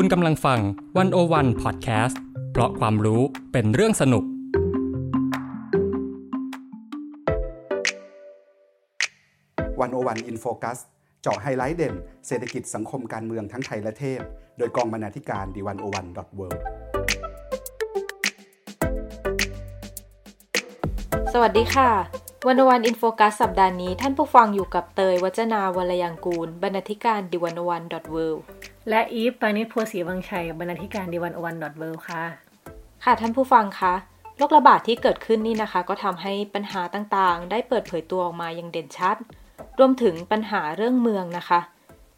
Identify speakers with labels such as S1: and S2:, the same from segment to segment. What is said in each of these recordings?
S1: คุณกำลังฟังวันโอวันพอดแคสต์เพราะความรู้เป็นเรื่องสนุก
S2: 101 In Focus เจาะไฮไลท์เด่น เศรษฐกิจสังคมการเมืองทั้งไทยและเทศโดยกองบรรณาธิการ The101.world
S3: สวัสดีค่ะ 101 In Focus สัปดาห์นี้ท่านผู้ฟังอยู่กับเตยวัจนาวรยังกูล บรรณาธิการ The101.world
S4: และอีฟปานิชโพสีวังชัยบรรณาธิการดิวันอวันดอทเวค่ะ
S3: ค่ะท่านผู้ฟังคะโรคระบาดที่เกิดขึ้นนี่นะคะ ก็ทำให้ปัญหาต่างๆ ได้เปิดเผยตัวออกมาอย่างเด่นชัด รวมถึงปัญหาเรื่องเมืองนะคะ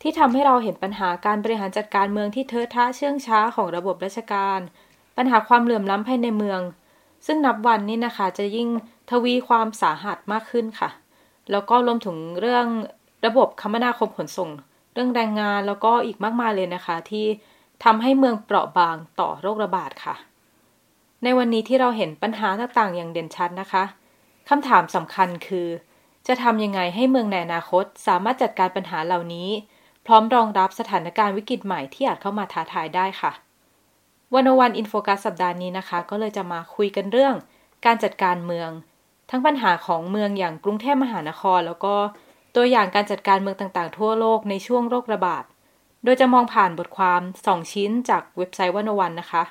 S3: ที่ทำให้เราเห็นปัญหาการบริหารจัดการเมืองที่เทอะทะเชื่องช้าของระบบราชการ ปัญหาความเหลื่อมล้ำภายในเมือง ซึ่งนับวันนี้นะคะจะยิ่งทวีความสาหัสมากขึ้นค่ะ แล้วก็รวมถึงเรื่องระบบคมนาคมขนส่ง เรื่องแรงงานแล้วก็อีกมากมายเลยนะคะ ที่ทำให้เมืองเปราะบางต่อโรคระบาดค่ะ ในวันนี้ที่เราเห็นปัญหาต่างๆ อย่างเด่นชัดนะคะคำถามสำคัญคือ จะทำยังไงให้เมืองในอนาคต สามารถจัดการปัญหาเหล่านี้ พร้อมรองรับสถานการณ์วิกฤตใหม่ที่อาจเข้ามาท้าทายได้ค่ะวันวันอินโฟกัสสัปดาห์นี้นะคะ ก็เลยจะมาคุยกันเรื่อง การจัดการเมือง ทั้งปัญหาของเมืองอย่างกรุงเทพมหานคร แล้วก็ ตัวอย่างการจัดการเมืองต่างๆ ทั่วโลกในช่วงโรคระบาด โดยจะมองผ่านบทความ 2 ชิ้นจากเว็บไซต์วันวันนะคะ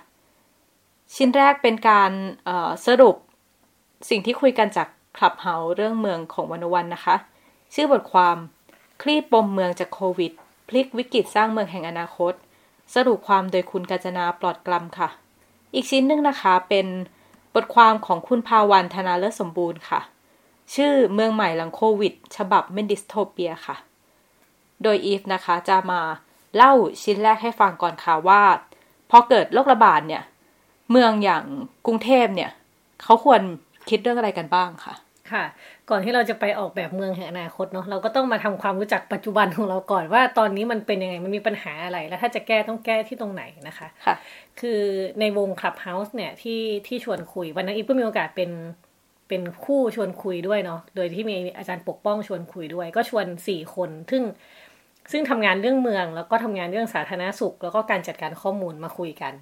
S3: ชิ้นแรกเป็นการสรุปสิ่งที่คุยกันจากคลับเฮาเรื่องเมืองของวันวันนะคะ ชื่อบทความ คลี่ปมเมืองจากโควิด พลิกวิกฤตสร้างเมืองแห่งอนาคต สรุปความโดยคุณกาญจนาปลอดกลัมค่ะ อีกชิ้นหนึ่งนะคะเป็นบทความของคุณภาวันธนาเลิศสมบูรณ์ค่ะ ชื่อเมืองใหม่หลังโควิด ฉบับเมือง dystopia ค่ะ โดยอีฟนะคะจะมาเล่าชิ้นแรกให้ฟังก่อนค่ะว่าพอเกิดโรคระบาดเนี่ย เมืองอย่างกรุงเทพเนี่ยเขาควรคิดเรื่องอะไรกันบ้างค่ะ
S4: ค่ะ ก่อนที่เราจะไปออกแบบเมืองแห่งอนาคตเนาะเราก็ต้องมาทำความรู้จักปัจจุบันของเราก่อนว่าตอนนี้มันเป็นยังไงมันมีปัญหาอะไร แล้วถ้าจะแก้ต้องแก้ที่ตรงไหนนะคะ
S3: ค่ะ
S4: คือในวงคลับเฮาส์เนี่ยที่ที่ชวนคุยวันนั้นอีกก็มีโอกาสเป็น เป็นคู่ชวนคุยด้วยเนาะ โดยที่มีอาจารย์ปกป้องชวนคุยด้วย ก็ชวนสี่คน ซึ่งซึ่งทำงานเรื่องเมือง แล้วก็ทำงานเรื่องสาธารณสุข แล้วก็การจัดการข้อมูลมาคุยกัน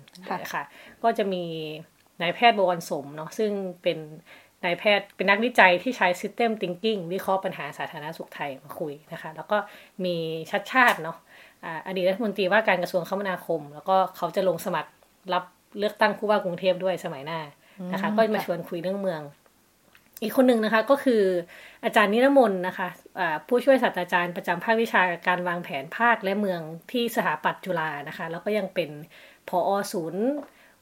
S4: ค่ะ ก็จะมีนายแพทย์บวรสมเนาะ ซึ่งเป็นนายแพทย์เป็นนักวิจัยที่ใช้ System Thinking วิเคราะห์ปัญหาสาธารณสุขไทยมาคุยนะคะ แล้วก็มีชัดชาติเนาะอดีตรัฐมนตรีว่าการกระทรวงคมนาคม แล้วก็เขาจะลงสมัครรับเลือกตั้งผู้ว่ากรุงเทพด้วยสมัยหน้านะคะ ก็มาชวนคุยเรื่องเมือง อีกคนหนึ่งนะคะก็คืออาจารย์นิรมนนะคะะผู้ช่วยศาสตราจารย์ประจำภาควิชาการวางแผนภาคและเมืองที่สถาปัตย์จุฬานะคะ แล้วก็ยังเป็นผอศูนย์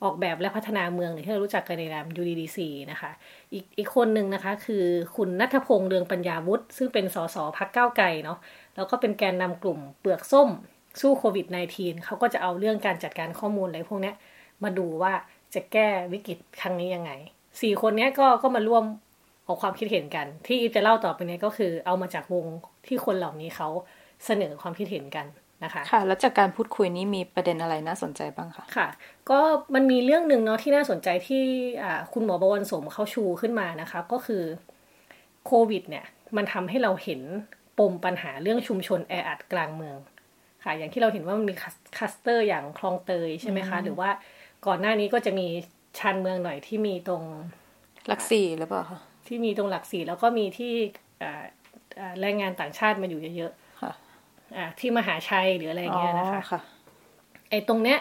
S4: ออกแบบและพัฒนาเมืองที่เรารู้จักกันในนาม UDDC นะคะ อีกอีกคนหนึ่งนะคะ คือคุณนัทพงษ์เรืองปัญญาวุฒิซึ่งเป็นสสพักเก้าไก่เนาะแล้วก็เป็นแกนนำกลุ่มเปลือกส้มสู้โควิด -19 เขาก็จะเอาเรื่องการจัดการข้อมูลอะไรพวกนี้มาดูว่าจะแก้วิกฤตครั้งนี้ยังไงสี่คนนี้ก็ก็มาร่วม ออกความคิดเห็นกัน ที่อีฟจะเล่าต่อไปนี้ก็คือ เอามาจากวงที่คนเหล่านี้เขาเสนอความคิดเห็นกันนะคะ
S3: ค่ะ แล้วจากการพูดคุยนี้มีประเด็นอะไรน่าสนใจบ้างคะ
S4: ค่ะ ก็มันมีเรื่องหนึ่งเนาะที่น่าสนใจที่คุณหมอบวรสมเขาชูขึ้นมานะคะก็คือโควิดเนี่ยมันทำให้เราเห็นปมปัญหาเรื่องชุมชนแออัดกลางเมืองค่ะ อย่างที่เราเห็นว่ามันมีคัสเตอร์อย่างคลองเตยใช่ไหมคะ หรือว่าก่อนหน้านี้ก็จะมีชานเมืองหน่อยที่มีตรง
S3: หลักสี่หรือเปล่าคะ
S4: ที่มีตรงหลักสี่แล้วก็มีที่แรงงานต่างชาติมาอยู่เยอะอ่าที่มหาชัยหรืออะไรเงี้ยนะคะคะไอ้ตรงเนี้ย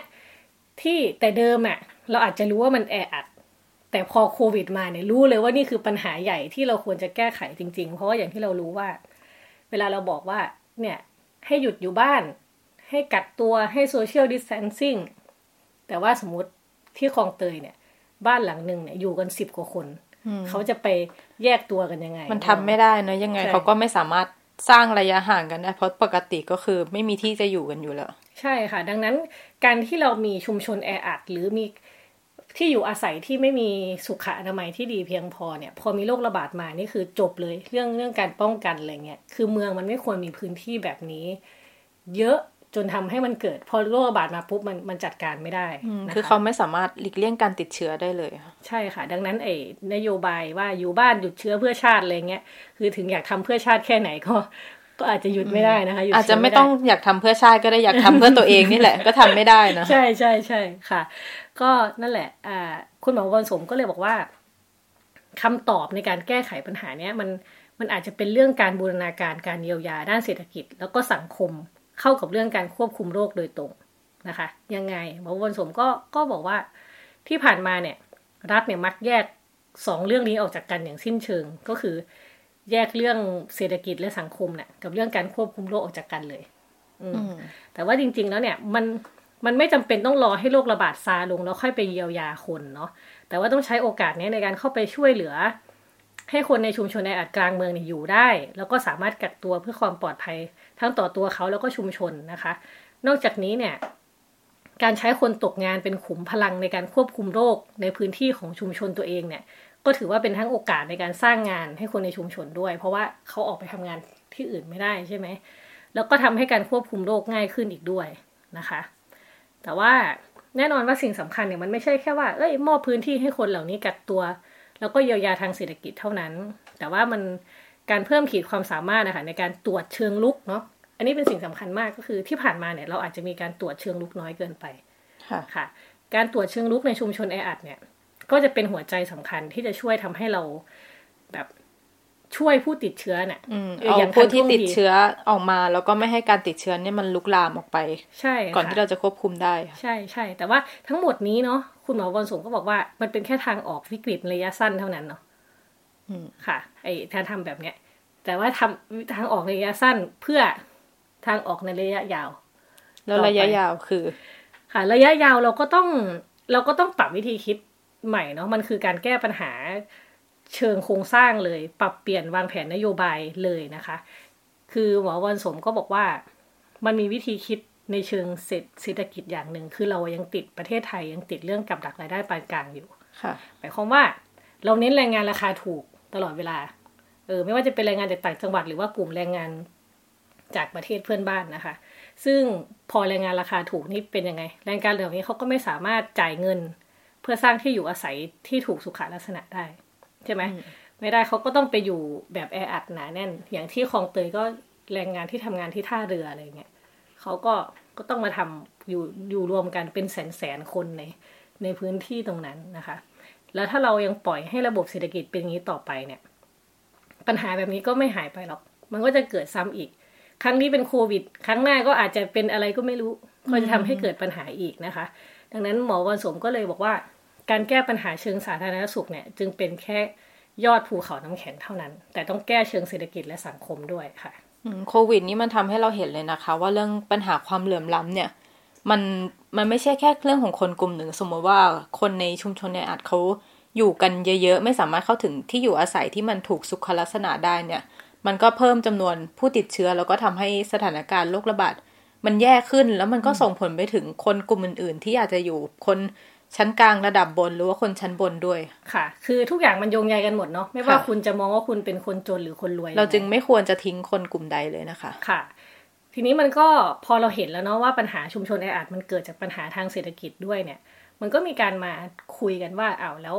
S4: ที่แต่เดิมอะเราอาจจะรู้ว่ามันแออัด แต่พอโควิดมาเนี่ยรู้เลยว่านี่คือปัญหาใหญ่ที่เราควรจะแก้ไขจริง ๆ เพราะว่าอย่างที่เรารู้ว่า เวลาเราบอกว่า เนี่ย ให้หยุดอยู่บ้าน ให้กักตัวให้โซเชียลดิสแทนซิ่งแต่ว่าสมมติที่คลองเตยเนี่ย บ้านหลังหนึ่งเนี่ยอยู่กันสิบกว่าคน เขาจะไปแยกตัวกันยังไง
S3: มันทำไม่ได้นะยังไงเขาก็ไม่สามารถสร้างระยะห่างกันได้เพราะปกติก็คือไม่มีที่จะอยู่กันอยู่แล้ว
S4: ใช่ค่ะ ดังนั้นการที่เรามีชุมชนแออัดหรือมีที่อยู่อาศัยที่ไม่มีสุขอนามัยที่ดีเพียงพอเนี่ย พอมีโรคระบาดมานี่คือจบเลย เรื่องเรื่องการป้องกันอะไรเงี้ยคือเมืองมันไม่ควรมีพื้นที่แบบนี้ เยอะ จนทำให้มันเกิด พอโรคระบาดมาปุ๊บมันมันจัดการไม่ได้
S3: คือเขาไม่สามารถหลีกเลี่ยงการติดเชื้อได้เลย
S4: ใช่ค่ะ ดังนั้นไอ้นโยบายว่าอยู่บ้านหยุดเชื้อเพื่อชาติอะไรเงี้ยคือถึงอยากทำเพื่อชาติแค่ไหนก็ก็อาจจะหยุดไม่ได้นะคะหยุด
S3: อาจจะไม่
S4: ด้
S3: ต้องอยากทำเพื่อชาติก็ได้อยากทำเพื่อตัวเองนี่แหละ ก็ทำไม่ได้นะ
S4: ใช่ใช่ใช่ค่ะ ก็นั่นแหละ อ่า คุณหมอวันสมก็เลยบอกว่าคำตอบในการแก้ไขปัญหาเนี้ยมันมันอาจจะเป็นเรื่องการบูรณาการการเยียวยาด้านเศรษฐกิจ แล้วก็สังคม เข้ากับเรื่องการควบคุมโรคโดยตรงนะคะ ยังไงหมอวันสมก็ก็บอกว่าที่ผ่านมาเนี่ย รัฐเนี่ยมักแยกสองเรื่องนี้ออกจากกันอย่างสิ้นเชิงก็คือ แยกเรื่องเศรษฐกิจและสังคมเนี่ยกับเรื่องการควบคุมโรคออกจากกันเลย อืมแต่ว่าจริง ๆ แล้วเนี่ยมันมันไม่จำเป็นต้องรอให้โรคระบาดซาลงแล้วค่อยไปเยียวยาคนเนาะแต่ว่าต้องใช้โอกาสนี้ในการเข้าไปช่วยเหลือ ให้คนในชุมชนในอัดกลางเมืองเนี่ยอยู่ได้ แล้วก็สามารถกักตัวเพื่อความปลอดภัย ทั้งต่อตัวเขาแล้วก็ชุมชนนะคะ นอกจากนี้เนี่ยการใช้คนตกงานเป็นขุมพลังในการควบคุมโรคในพื้นที่ของชุมชนตัวเองเนี่ย ก็ถือว่าเป็นทั้งโอกาสในการสร้างงานให้คนในชุมชนด้วย เพราะว่าเขาออกไปทำงานที่อื่นไม่ได้ใช่ไหมแล้วก็ทำให้การควบคุมโรคง่ายขึ้นอีกด้วยนะคะ แต่ว่าแน่นอนว่าสิ่งสำคัญเนี่ยมันไม่ใช่แค่ว่าเอ้ยมอบพื้นที่ให้คนเหล่านี้กักตัว แล้วก็เยียวยาทางเศรษฐกิจเท่านั้น แต่ว่ามันการเพิ่มขีดความสามารถนะคะในการตรวจเชิงลุกเนาะอันนี้เป็นสิ่งสำคัญมากก็คือที่ผ่านมาเนี่ยเราอาจจะมีการตรวจเชิงลุกน้อยเกินไป
S3: ค่ะ
S4: ค่ะการตรวจเชิงลุกในชุมชนแออัดเนี่ย ก็จะเป็นหัวใจสำคัญที่จะช่วยทำให้เราแบบช่วยผู้ติดเชื้อเนี่ย
S3: อืม
S4: เออ
S3: เอา
S4: อย่าง
S3: ผู้ที่
S4: ทันท่วง
S3: ติด
S4: ที
S3: เชื้อออกมาแล้วก็ไม่ให้การติดเชื้อเนี่ยมันลุกลามออกไป
S4: ใช่
S3: ก่อน
S4: ค่ะ
S3: ที่เราจะควบคุมได้ค่ะ
S4: ใช่ใช่แต่ว่าทั้งหมดนี้เนาะ คุณหมอวันสงก็บอกว่ามันเป็นแค่ทางออกวิกฤตระยะสั้นเท่านั้นเนาะ
S3: อืม
S4: ค่ะ ไอ้การทำแบบเนี้ย แต่ว่าทำทางออกในระยะสั้นเพื่อทางออกในระยะยาว
S3: แล้ว
S4: ต่อไป
S3: ระยะยาวคือ
S4: ค่ะ ระยะยาวเราก็ต้องเราก็ต้องปรับวิธีคิดใหม่เนาะมันคือการแก้ปัญหาเชิงโครงสร้างเลย ปรับเปลี่ยนวางแผนนโยบายเลยนะคะ คือหมอวันสมก็บอกว่า มันมีวิธีคิด ในเชิงเศรษฐเศรษฐกิจอย่างหนึ่งคือเรายังติดประเทศไทยยังติดเรื่องกับดักรายได้ปานกลางอยู่
S3: ค่ะ
S4: หมายความว่าเราเน้นแรงงานราคาถูกตลอดเวลา เออ ไม่ว่าจะเป็นแรงงานจากต่างจังหวัดหรือว่ากลุ่มแรงงานจากประเทศเพื่อนบ้านนะคะ ซึ่งพอแรงงานราคาถูกนี่เป็นยังไง แรงงานเหล่านี้เขาก็ไม่สามารถจ่ายเงิน เพื่อสร้างที่อยู่อาศัยที่ถูกสุขลักษณะได้ใช่ไหมไม่ได้เขาก็ต้องไปอยู่แบบแออัดหนาแน่น อย่างที่คลองเตยก็แรงงานที่ทำงานที่ท่าเรืออะไรเงี้ย เขาก็ก็ต้องมาทำอยู่อยู่รวมกันเป็นแสนแสนคนในในพื้นที่ตรงนั้นนะคะ แล้วถ้าเรายังปล่อยให้ระบบเศรษฐกิจเป็นอย่างนี้ต่อไปเนี่ย ปัญหาแบบนี้ก็ไม่หายไปหรอก มันก็จะเกิดซ้ำอีก ครั้งนี้เป็นโควิด ครั้งหน้าก็อาจจะเป็นอะไรก็ไม่รู้ ก็จะทำให้เกิดปัญหาอีกนะคะ ดังนั้นหมอวันสมก็เลยบอกว่า การแก้ปัญหาเชิงสาธารณสุขเนี่ย จึงเป็นแค่ยอดภูเขาน้ำแข็งเท่านั้น แต่ต้องแก้เชิงเศรษฐกิจและสังคมด้วยค่ะ
S3: โควิดนี้มันทำให้เราเห็นเลยนะคะ ว่าเรื่องปัญหาความเหลื่อมล้ำเนี่ย มันมันไม่ใช่แค่เรื่องของคนกลุ่มหนึ่ง สมมติว่าคนในชุมชนในอาจเขาอยู่กันเยอะๆ ไม่สามารถเข้าถึงที่อยู่อาศัยที่มันถูกสุขลักษณะได้เนี่ย มันก็เพิ่มจำนวนผู้ติดเชื้อ แล้วก็ทำให้สถานการณ์โรคระบาดมันแย่ขึ้นแล้วมันก็ส่งผลไปถึงคนกลุ่มอื่น ๆ ที่อาจจะอยู่คน ชั้นกลางระดับบนหรือว่าคนชั้นบนด้วย
S4: ค่ะ คือทุกอย่างมันโยงใยกันหมดเนาะไม่ว่า
S3: ค่ะ
S4: คุณจะมองว่าคุณเป็นคนจนหรือคนรวย
S3: เราจึง
S4: ยังไง
S3: ไม่ควรจะทิ้งคนกลุ่มใดเลยนะคะ
S4: ค่ะ ทีนี้มันก็พอเราเห็นแล้วเนาะว่าปัญหาชุมชนแออัดมันเกิดจากปัญหาทางเศรษฐกิจด้วยเนี่ย มันก็มีการมาคุยกันว่าอ้าวแล้ว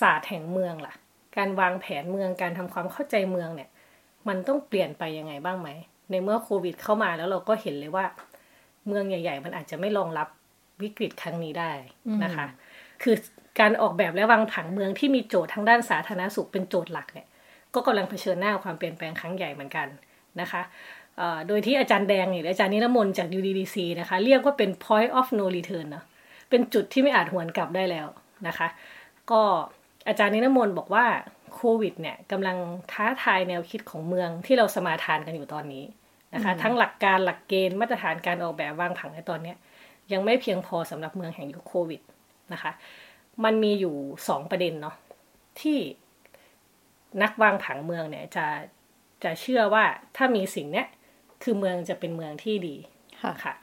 S4: ศาสตร์แห่งเมืองล่ะ การวางแผนเมืองการทำความเข้าใจเมืองเนี่ย มันต้องเปลี่ยนไปยังไงบ้างไหมในเมื่อโควิดเข้ามาแล้วเราก็เห็นเลยว่า เมืองใหญ่ ๆ มันอาจจะไม่รองรับ วิกฤตครั้งนี้ได้นะคะ คือการออกแบบและวางผังเมืองที่มีโจทย์ทางด้านสาธารณสุขเป็นโจทย์หลักเนี่ย ก็กำลังเผชิญหน้ากับความเปลี่ยนแปลงครั้งใหญ่เหมือนกันนะคะเอ่อโดยที่อาจารย์แดงหรืออาจารย์นิรมนต์จาก UDDC นะคะ เรียกว่าเป็น point of no return เนอะเป็นจุดที่ไม่อาจหวนกลับได้แล้วนะคะ ก็อาจารย์นิรมนต์บอกว่าโควิดเนี่ยกำลังท้าทายแนวคิดของเมืองที่เราสมาทานกันอยู่ตอนนี้นะคะ ทั้งหลักการหลักเกณฑ์มาตรฐานการออกแบบวางผังในตอนเนี้ย ยังไม่เพียงพอสำหรับเมืองแห่งยุคโควิดนะคะ มันมีอยู่สองประเด็นเนาะที่นักวางผังเมืองเนี่ยจะจะเชื่อว่าถ้ามีสิ่งเนี้ยคือเมืองจะเป็นเมืองที่ดี
S3: ค่ะ
S4: ค่ะ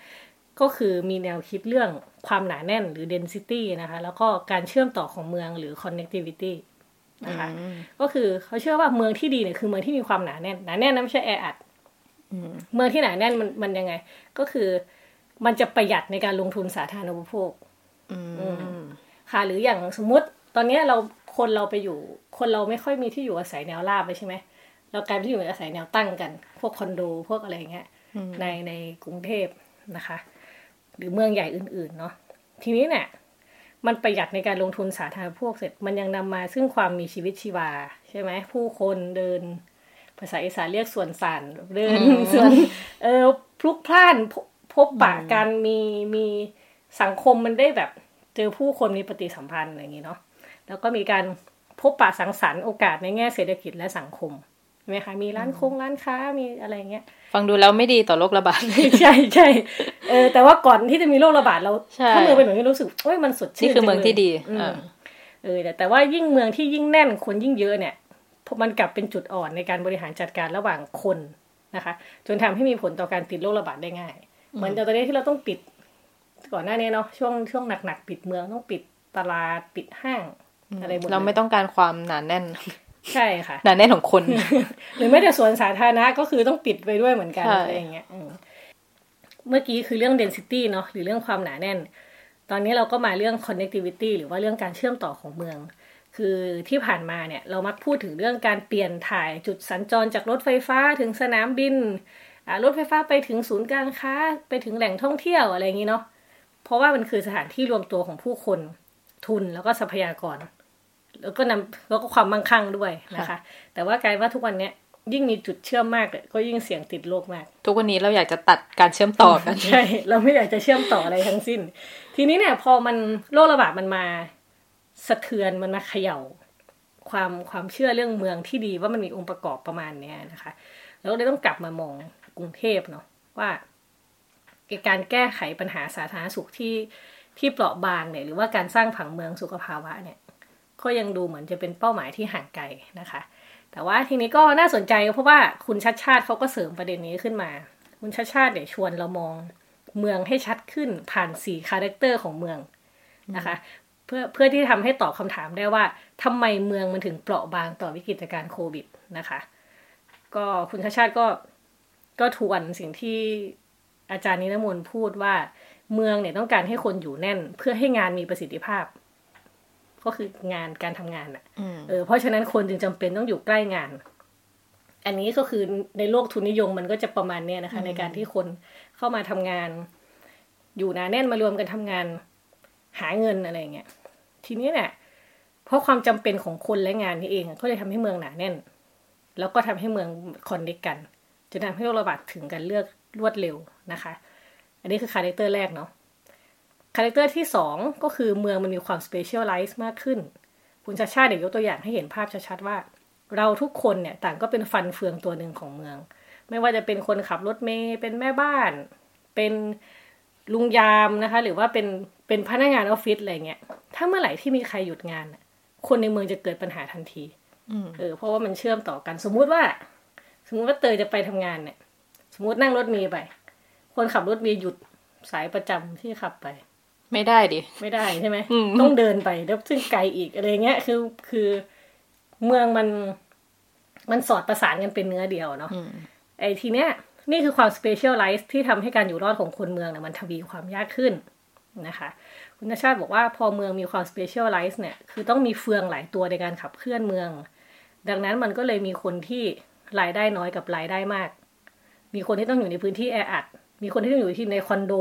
S4: ก็คือมีแนวคิดเรื่องความหนาแน่นหรือ density นะคะ แล้วก็การเชื่อมต่อของเมืองหรือ connectivity นะคะก็คือเขาเชื่อว่าเมืองที่ดีเนี่ยคือเมืองที่มีความหนาแน่นหนาแน่นนะไม่ใช่แออัดเมืองที่หนาแน่นมันมันยังไง ก็คือ มันจะประหยัดในการลงทุนสาธารณูปโภค
S3: อืม
S4: ค่ะ หรืออย่างสมมุติตอนเนี้ยเราคนเราไปอยู่ คนเราไม่ค่อยมีที่อยู่อาศัยแนวราบเลยใช่ไหมเรากลายเป็นที่อยู่อาศัยแนวตั้งกัน พวกคอนโดพวกอะไรเงี้ย
S3: อืม
S4: ในในกรุงเทพนะคะ หรือเมืองใหญ่อื่น ๆ เนาะทีนี้เนี่ยมันประหยัดในการลงทุนสาธารณพวกเสร็จ มันยังนำมาซึ่งความมีชีวิตชีวา ใช่ไหมผู้คนเดิน ภาษาอีสานเรียกส่วนสันเดินส่วนเออพลุกพล่าน พบพบปะกันมีมีสังคมมันได้แบบ เจอผู้คนมีปฏิสัมพันธ์อะไรอย่างนี้เนาะแล้วก็มีการพบปะสังสรรค์โอกาสในแง่เศรษฐกิจและสังคมใช่ไหมคะมีร้านคงร้านค้ามีอะไรเงี้ย
S3: ฟังดูแล้วไม่ดีต่อโรคระบาด
S4: ใช่ใช่เออแต่ว่าก่อนที่จะมีโรคระบาดเรา
S3: ใช่
S4: ถ้าเมืองเป็นแบบนี้รู้สึกเอ้ยมันสดชื่น
S3: นี่คือเมืองที่ดี
S4: จังเลย
S3: อ่า
S4: อืมเออแต่แต่ว่ายิ่งเมืองที่ยิ่งแน่นคนยิ่งเยอะเนี่ยพมันกลับเป็นจุดอ่อนในการบริหารจัดการระหว่างคนนะคะ จนทำให้มีผลต่อการติดโรคระบาดได้ง่าย เหมือนตอนนี้ที่เราต้องปิด ก่อนหน้านี้เนาะช่วงช่วงหนักๆปิดเมืองต้องปิดตลาดปิดห้างอะไรหมดลย
S3: เราไม่ต้องการความหนาแน่น
S4: ใช่ค่ะ
S3: หนาแน่นของคน
S4: หรือไม่แต่สวนสาธารณะก็คือต้องปิดไปด้วยเหมือนกัน
S3: ใช่
S4: อะไรอย่างเงี้ยอืมเมื่อกี้คือเรื่อง density เนาะหรือเรื่องความหนาแน่น ตอนนี้เราก็มาเรื่อง connectivity หรือว่าเรื่องการเชื่อมต่อของเมือง คือที่ผ่านมาเนี่ย เรามักพูดถึงเรื่องการเปลี่ยนถ่ายจุดสัญจรจากรถไฟฟ้าถึงสนามบินอ่า รถไฟฟ้าไปถึงศูนย์การค้าไปถึงแหล่งท่องเที่ยวอะไรอย่างนี้เนาะเพราะว่ามันคือสถานที่รวมตัวของผู้คนทุนแล้วก็ทรัพยากร แล้วก็นำแล้วก็ความมั่งคั่งด้วยนะคะ แต่ว่ากลายว่าทุกวันเนี้ยยิ่งมีจุดเชื่อมมากก็ยิ่งเสี่ยงติดโรคมาก
S3: ทุกวันนี้เราอยากจะตัดการเชื่อมต่อกัน
S4: ใช่เราไม่อยากจะเชื่อมต่ออะไรทั้งสิ้น ทีนี้เนี่ย พอมันโรคระบาดมันมาสะเทือนมันมาเขย่า ความความเชื่อเรื่องเมืองที่ดีว่ามันมีองค์ประกอบประมาณเนี้ยนะคะ แล้วก็เลยต้องกลับมามอง กรุงเทพเนาะว่าการแก้ไขปัญหาสาธารณสุขที่ที่เปราะบางเนี่ยหรือว่าการสร้างผังเมืองสุขภาวะเนี่ยก็ยังดูเหมือนจะเป็นเป้าหมายที่ห่างไกลนะคะ แต่ว่าทีนี้ก็น่าสนใจเพราะว่าคุณชัดชาติเขาก็เสริมประเด็นนี้ขึ้นมา คุณชัชชาติเดี๋ยวชวนเรามองเมืองให้ชัดขึ้นผ่านสี่ character ของเมืองนะคะ เพื่อเพื่อที่ทำให้ตอบคำถามได้ว่าทำไมเมืองมันถึงเปราะบางต่อวิกฤตการณ์โควิดนะคะ ก็คุณชัชชาติก็ ก็ทวนสิ่งที่อาจารย์นิรมนต์พูดว่าเมืองเนี่ยต้องการให้คนอยู่แน่น เพื่อให้งานมีประสิทธิภาพ ก็คืองานการทำงานอะ
S3: อืม
S4: เออเพราะฉะนั้นคนจึงจำเป็นต้องอยู่ใกล้งาน อันนี้ก็คือในโลกทุนนิยมมันก็จะประมาณเนี้ยนะคะ ในการที่คนเข้ามาทำงาน อยู่หนาแน่นมารวมกันทำงาน หาเงินอะไรอย่างเงี้ยทีนี้เนี่ยเพราะความจำเป็นของคนและงานนี่เองอะก็เลยทำให้เมืองหนาแน่น แล้วก็ทำให้เมือง connect กัน จนทำให้โรคระบาดถึงกันเลือกรวดเร็วนะคะ อันนี้คือ character แรกเนาะ character ที่สองก็คือเมืองมันมีความ specialize มากขึ้น คุณชาชาติเดี๋ยวยกตัวอย่างให้เห็นภาพชัดๆว่า เราทุกคนเนี่ยต่างก็เป็นฟันเฟืองตัวหนึ่งของเมือง ไม่ว่าจะเป็นคนขับรถเมย์เป็นแม่บ้าน เป็นลุงยามนะคะ หรือว่าเป็นเป็นพนักงานออฟฟิศอะไรเงี้ยถ้าเมื่อไหร่ที่มีใครหยุดงานน่ะคนในเมืองจะเกิดปัญหาทันที
S3: อืม
S4: เออเพราะว่ามันเชื่อมต่อกันสมมุติว่า สมมุติว่าเตยจะไปทำงานเนี่ย สมมุตินั่งรถเมย์ไป คนขับรถเมย์หยุดสายประจำที่ขับไป
S3: ไม่ได้ดิ
S4: ไม่ได้ใช่ไหม
S3: อืม
S4: ต้องเดินไปแล้วซึ่งไกลอีกอะไรเงี้ยคือคือเมืองมันมันสอดประสานกันเป็นเนื้อเดียวเนาะ
S3: อืม
S4: ไอ้ทีเนี้ย นี่คือความ specialize ที่ทำให้การอยู่รอดของคนเมืองเนี่ยมันทวีความยากขึ้นนะคะ คุณชาติบอกว่าพอเมืองมีความ specialize เนี่ย คือต้องมีเฟืองหลายตัวในการขับเคลื่อนเมือง ดังนั้นมันก็เลยมีคนที่ รายได้น้อยกับรายได้มาก มีคนที่ต้องอยู่ในพื้นที่แออัด มีคนที่ต้องอยู่ที่ในคอนโด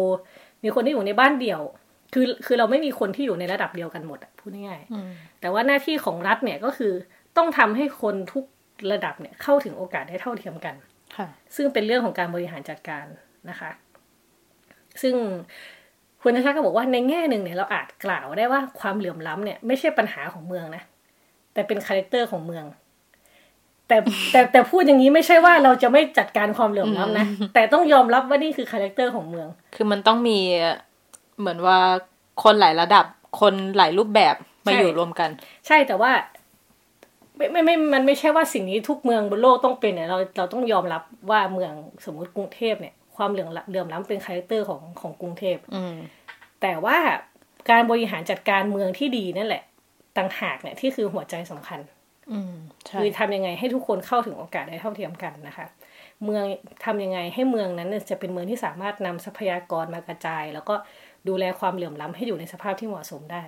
S4: มีคนที่อยู่ในบ้านเดี่ยว คือคือเราไม่มีคนที่อยู่ในระดับเดียวกันหมดอะพูดง่ายๆ
S3: อืม
S4: แต่ว่าหน้าที่ของรัฐเนี่ยก็คือต้องทำให้คนทุกระดับเนี่ยเข้าถึงโอกาสได้เท่าเทียมกัน
S3: ค่ะ
S4: ซึ่งเป็นเรื่องของการบริหารจัดการนะคะ ซึ่งคุณชัชชาติก็บอกว่าในแง่หนึ่งเนี่ยเราอาจกล่าวได้ว่าความเหลื่อมล้ำเนี่ยไม่ใช่ปัญหาของเมืองนะ แต่เป็น character ของเมือง แต่แต่แต่พูดอย่างนี้ไม่ใช่ว่าเราจะไม่จัดการความเหลื่อมล้ำนะ แต่ต้องยอมรับว่านี่คือ character ของเมือง
S3: คือมันต้องมีเหมือนว่าคนหลายระดับ คนหลายรูปแบบมา
S4: ใช่
S3: อยู่รวมกัน
S4: ใช่แต่ว่า ไม่ไม่ไม่มันไม่ใช่ว่าสิ่งนี้ทุกเมืองบนโลกต้องเป็นเนี่ยเราเราต้องยอมรับว่าเมืองสมมติกรุงเทพเนี่ย ความเหลื่อมล้ำเหลื่อมล้ำเป็น character ของของกรุงเทพ
S3: อืม
S4: แต่ว่าการบริหารจัดการเมืองที่ดีนั่นแหละต่างหากเนี่ยที่คือหัวใจสำคัญ
S3: อืมใช่
S4: คือทำยังไงให้ทุกคนเข้าถึงโอกาสได้เท่าเทียมกันนะคะ เมืองทำยังไงให้เมืองนั้นเนี่ยจะเป็นเมืองที่สามารถนำทรัพยากรมากระจาย แล้วก็ดูแลความเหลื่อมล้ำให้อยู่ในสภาพที่เหมาะสมได้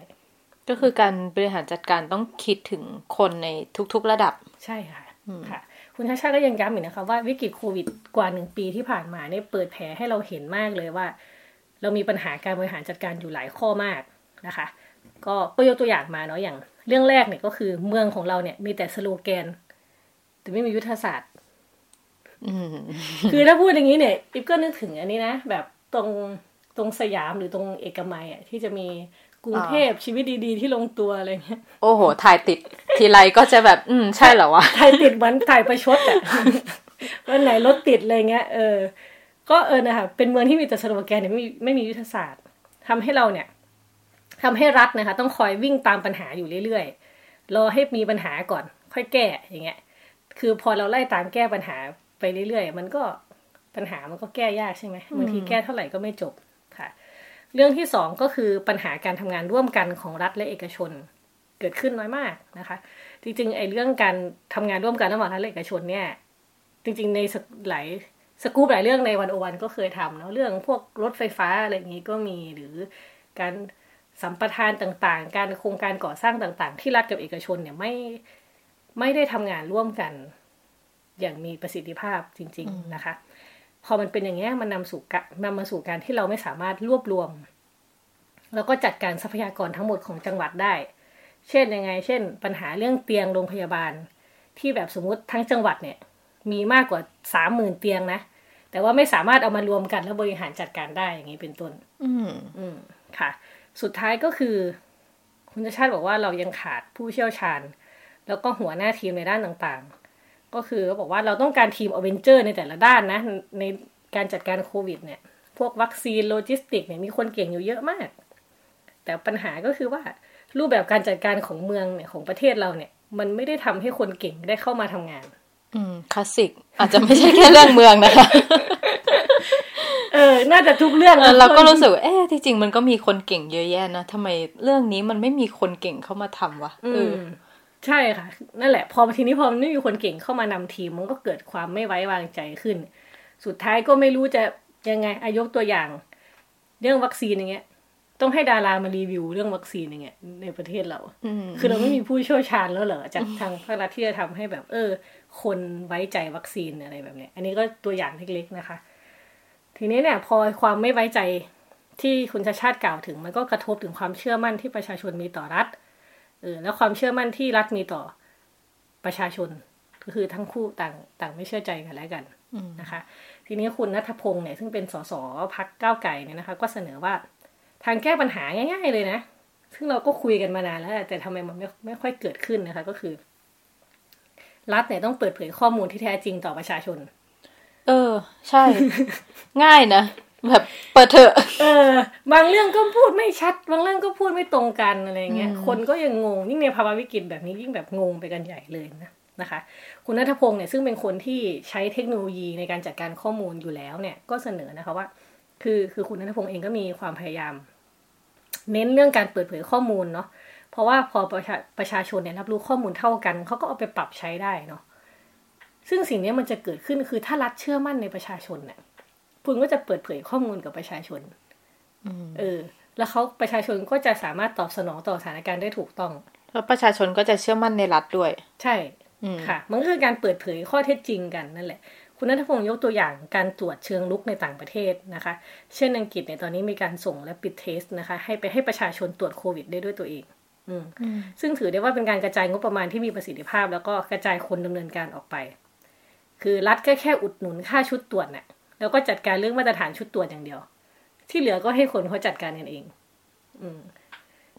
S3: ก็คือการบริหารจัดการต้องคิดถึงคนในทุกๆระดับ
S4: ใช่ค่ะค่ะคุณชาชาก็ยังย้ำอีกนะคะว่าวิกฤตโควิดกว่าหนึ่งปีที่ผ่านมาเนี่ยเปิดแผลให้เราเห็นมากเลยว่า เรามีปัญหาการบริหารจัดการอยู่หลายข้อมากนะคะ ก็ก็ยกตัวอย่างมาเนาะอย่าง เรื่องแรกเนี่ยก็คือเมืองของเราเนี่ยมีแต่สโลแกน แต่ไม่มียุทธศาสตร์คือถ้าพูดอย่างนี้เนี่ยอิฟก็นึกถึงอันนี้นะ แบบตรงตรงสยามหรือตรงเอกมัยอะที่จะมีกรุงเทพชีวิตดีๆ ที่ลงตัวอะไรเงี้ย
S3: โอ้โห ถ่ายติด ทีไรก็จะแบบ อืม ใช่เหรอวะ
S4: ถ่ายติดเหมือนถ่ายประชดอะวันไหนรถติดอะไรเงี้ยเออ ก็เออนะคะเป็นเมืองที่มีแต่สโลแกนเนี่ยไม่มีไม่มียุทธศาสตร์ทำให้เราเนี่ย ทำให้รัฐนะคะ ต้องคอยวิ่งตามปัญหาอยู่เรื่อยๆรอให้มีปัญหาก่อน ค่อยแก้อย่างเงี้ย คือพอเราไล่ตามแก้ปัญหาไปเรื่อยๆ มันก็ปัญหามันก็แก้ยากใช่ไหมบางทีแก้เท่าไหร่ก็ไม่จบค่ะ เรื่องที่สองก็คือปัญหาการทำงานร่วมกันของรัฐและเอกชน เกิดขึ้นน้อยมากนะคะ จริงๆไอ้เรื่องการทำงานร่วมกันระหว่างรัฐและเอกชนเนี่ย จริง ๆ ในหลายสกู๊ปหลายเรื่องในวันโอวันก็เคยทำเนาะเรื่องพวกรถไฟฟ้าอะไรอย่างนี้ก็มีหรือการ สัมปทานต่างๆ การโครงการก่อสร้างต่างๆ ที่รัฐกับเอกชนเนี่ยไม่ไม่ได้ทำงานร่วมกัน อย่างมีประสิทธิภาพจริง ๆนะคะ พอมันเป็นอย่างนี้มันนำสู่นำมาสู่การที่เราไม่สามารถรวบรวม แล้วก็จัดการทรัพยากรทั้งหมดของจังหวัดได้ เช่นยังไง เช่น ปัญหาเรื่องเตียงโรงพยาบาล ที่แบบสมมติทั้งจังหวัดเนี่ย มีมากกว่าสามหมื่นเตียงนะแต่ว่าไม่สามารถเอามารวมกันแล้วบริหารจัดการได้อย่างนี้เป็นต้น
S3: อืม
S4: อืมค่ะ สุดท้ายก็คือ คุณชาติบอกว่าเรายังขาดผู้เชี่ยวชาญ แล้วก็หัวหน้าทีมในด้านต่างๆ ก็คือบอกว่าเราต้องการทีมอเวนเจอร์ในแต่ละด้านนะ ในการจัดการโควิด เนี่ย พวกวัคซีนโลจิสติกเนี่ยมีคนเก่งอยู่เยอะมาก แต่ปัญหาก็คือว่ารูปแบบการจัดการของเมืองเนี่ยของประเทศเราเนี่ย มันไม่ได้ทำให้คนเก่งได้เข้ามาทำงาน
S3: อืมคลาสสิก อาจจะไม่ใช่แค่เรื่องเมืองนะคะ
S4: เออ น่าจะทุกเรื่อง
S3: เออเราก็รู้สึกว่าเอ๊ะที่จริงมันก็มีคนเก่งเยอะแยะนะทำไมเรื่องนี้มันไม่มีคนเก่งเข้ามาทำวะ
S4: อืม
S3: เออ
S4: ใช่ค่ะ นั่นแหละ พอทีนี้พอมันไม่มีคนเก่งเข้ามานำทีมมันก็เกิดความไม่ไว้วางใจขึ้น สุดท้ายก็ไม่รู้จะยังไงอายกตัวอย่าง เรื่องวัคซีนอย่างเงี้ย ต้องให้ดารามารีวิวเรื่องวัคซีนอย่างเงี้ยในประเทศเรา
S3: อืม
S4: คือเราไม่มีผู้เชี่ยวชาญแล้วเหรอจากทางภาครัฐที่จะทำให้แบบ เออ คนไว้ใจวัคซีนอะไรแบบเนี้ย อันนี้ก็ตัวอย่างเล็กๆนะคะ ทีนี้เนี่ยพอความไม่ไว้ใจที่คุณชาชาติกล่าวถึง มันก็กระทบถึงความเชื่อมั่นที่ประชาชนมีต่อรัฐเออแล้วความเชื่อมั่นที่รัฐมีต่อประชาชน ก็คือทั้งคู่ต่างต่างไม่เชื่อใจกันและกันนะคะ ทีนี้คุณนัทพงศ์เนี่ยซึ่งเป็นสสพักก้าวไก่เนี่ยนะคะ ก็เสนอว่าทางแก้ปัญหาง่าย ๆ เลยนะ ซึ่งเราก็คุยกันมานานแล้ว แต่ทำไมมันไม่ไม่ค่อยเกิดขึ้นนะคะ ก็คือ รัฐเนี่ยต้องเปิดเผยข้อมูลที่แท้จริงต่อประชาชน
S3: เออ ใช่ ง่ายนะ แบบเปิดเถอะ
S4: เออ บางเรื่องก็พูดไม่ชัด บางเรื่องก็พูดไม่ตรงกันอะไรเงี้ย คนก็ยังงง ยิ่งในภาวะวิกฤตแบบนี้ยิ่งแบบงงไปกันใหญ่เลยนะนะคะ คุณนัทพงศ์เนี่ยซึ่งเป็นคนที่ใช้เทคโนโลยีในการจัดการข้อมูลอยู่แล้วเนี่ยก็เสนอนะคะว่า คือคือคุณนัทพงศ์เองก็มีความพยายาม เน้นเรื่องการเปิดเผยข้อมูลเนาะเพราะว่าพอประชาประชาชนเนี่ยรับรู้ข้อมูลเท่ากันเขาก็เอาไปปรับใช้ได้เนาะ ซึ่งสิ่งนี้มันจะเกิดขึ้นคือถ้ารัฐเชื่อมั่นในประชาชนเนี่ยคุณก็จะเปิดเผยข้อมูลกับประชาชนเออ แล้วเขาประชาชนก็จะสามารถตอบสนองต่อสถานการณ์ได้ถูกต้อง
S3: แล้วประชาชนก็จะเชื่อมั่นในรัฐด้วย
S4: ใช่
S3: อืม
S4: ค่ะ มันก็คือการเปิดเผยข้อเท็จจริงกันนั่นแหละ คุณนัทพงศ์ยกตัวอย่างการตรวจเชิงลุกในต่างประเทศนะคะ เช่นอังกฤษเนี่ยตอนนี้มีการส่งและปิดเทสนะคะ ให้ไปให้ประชาชนตรวจโควิดได้ด้วยตัวเองอืมซึ่งถือได้ว่าเป็นการกระจายงบประมาณที่มีประสิทธิภาพ แล้วก็กระจายคนดำเนินการออกไป คือรัฐก็แค่อุดหนุนค่าชุดตรวจน่ะ แล้วก็จัดการเรื่องมาตรฐานชุดตรวจอย่างเดียว ที่เหลือก็ให้คนเขาจัดการกันเอง อืม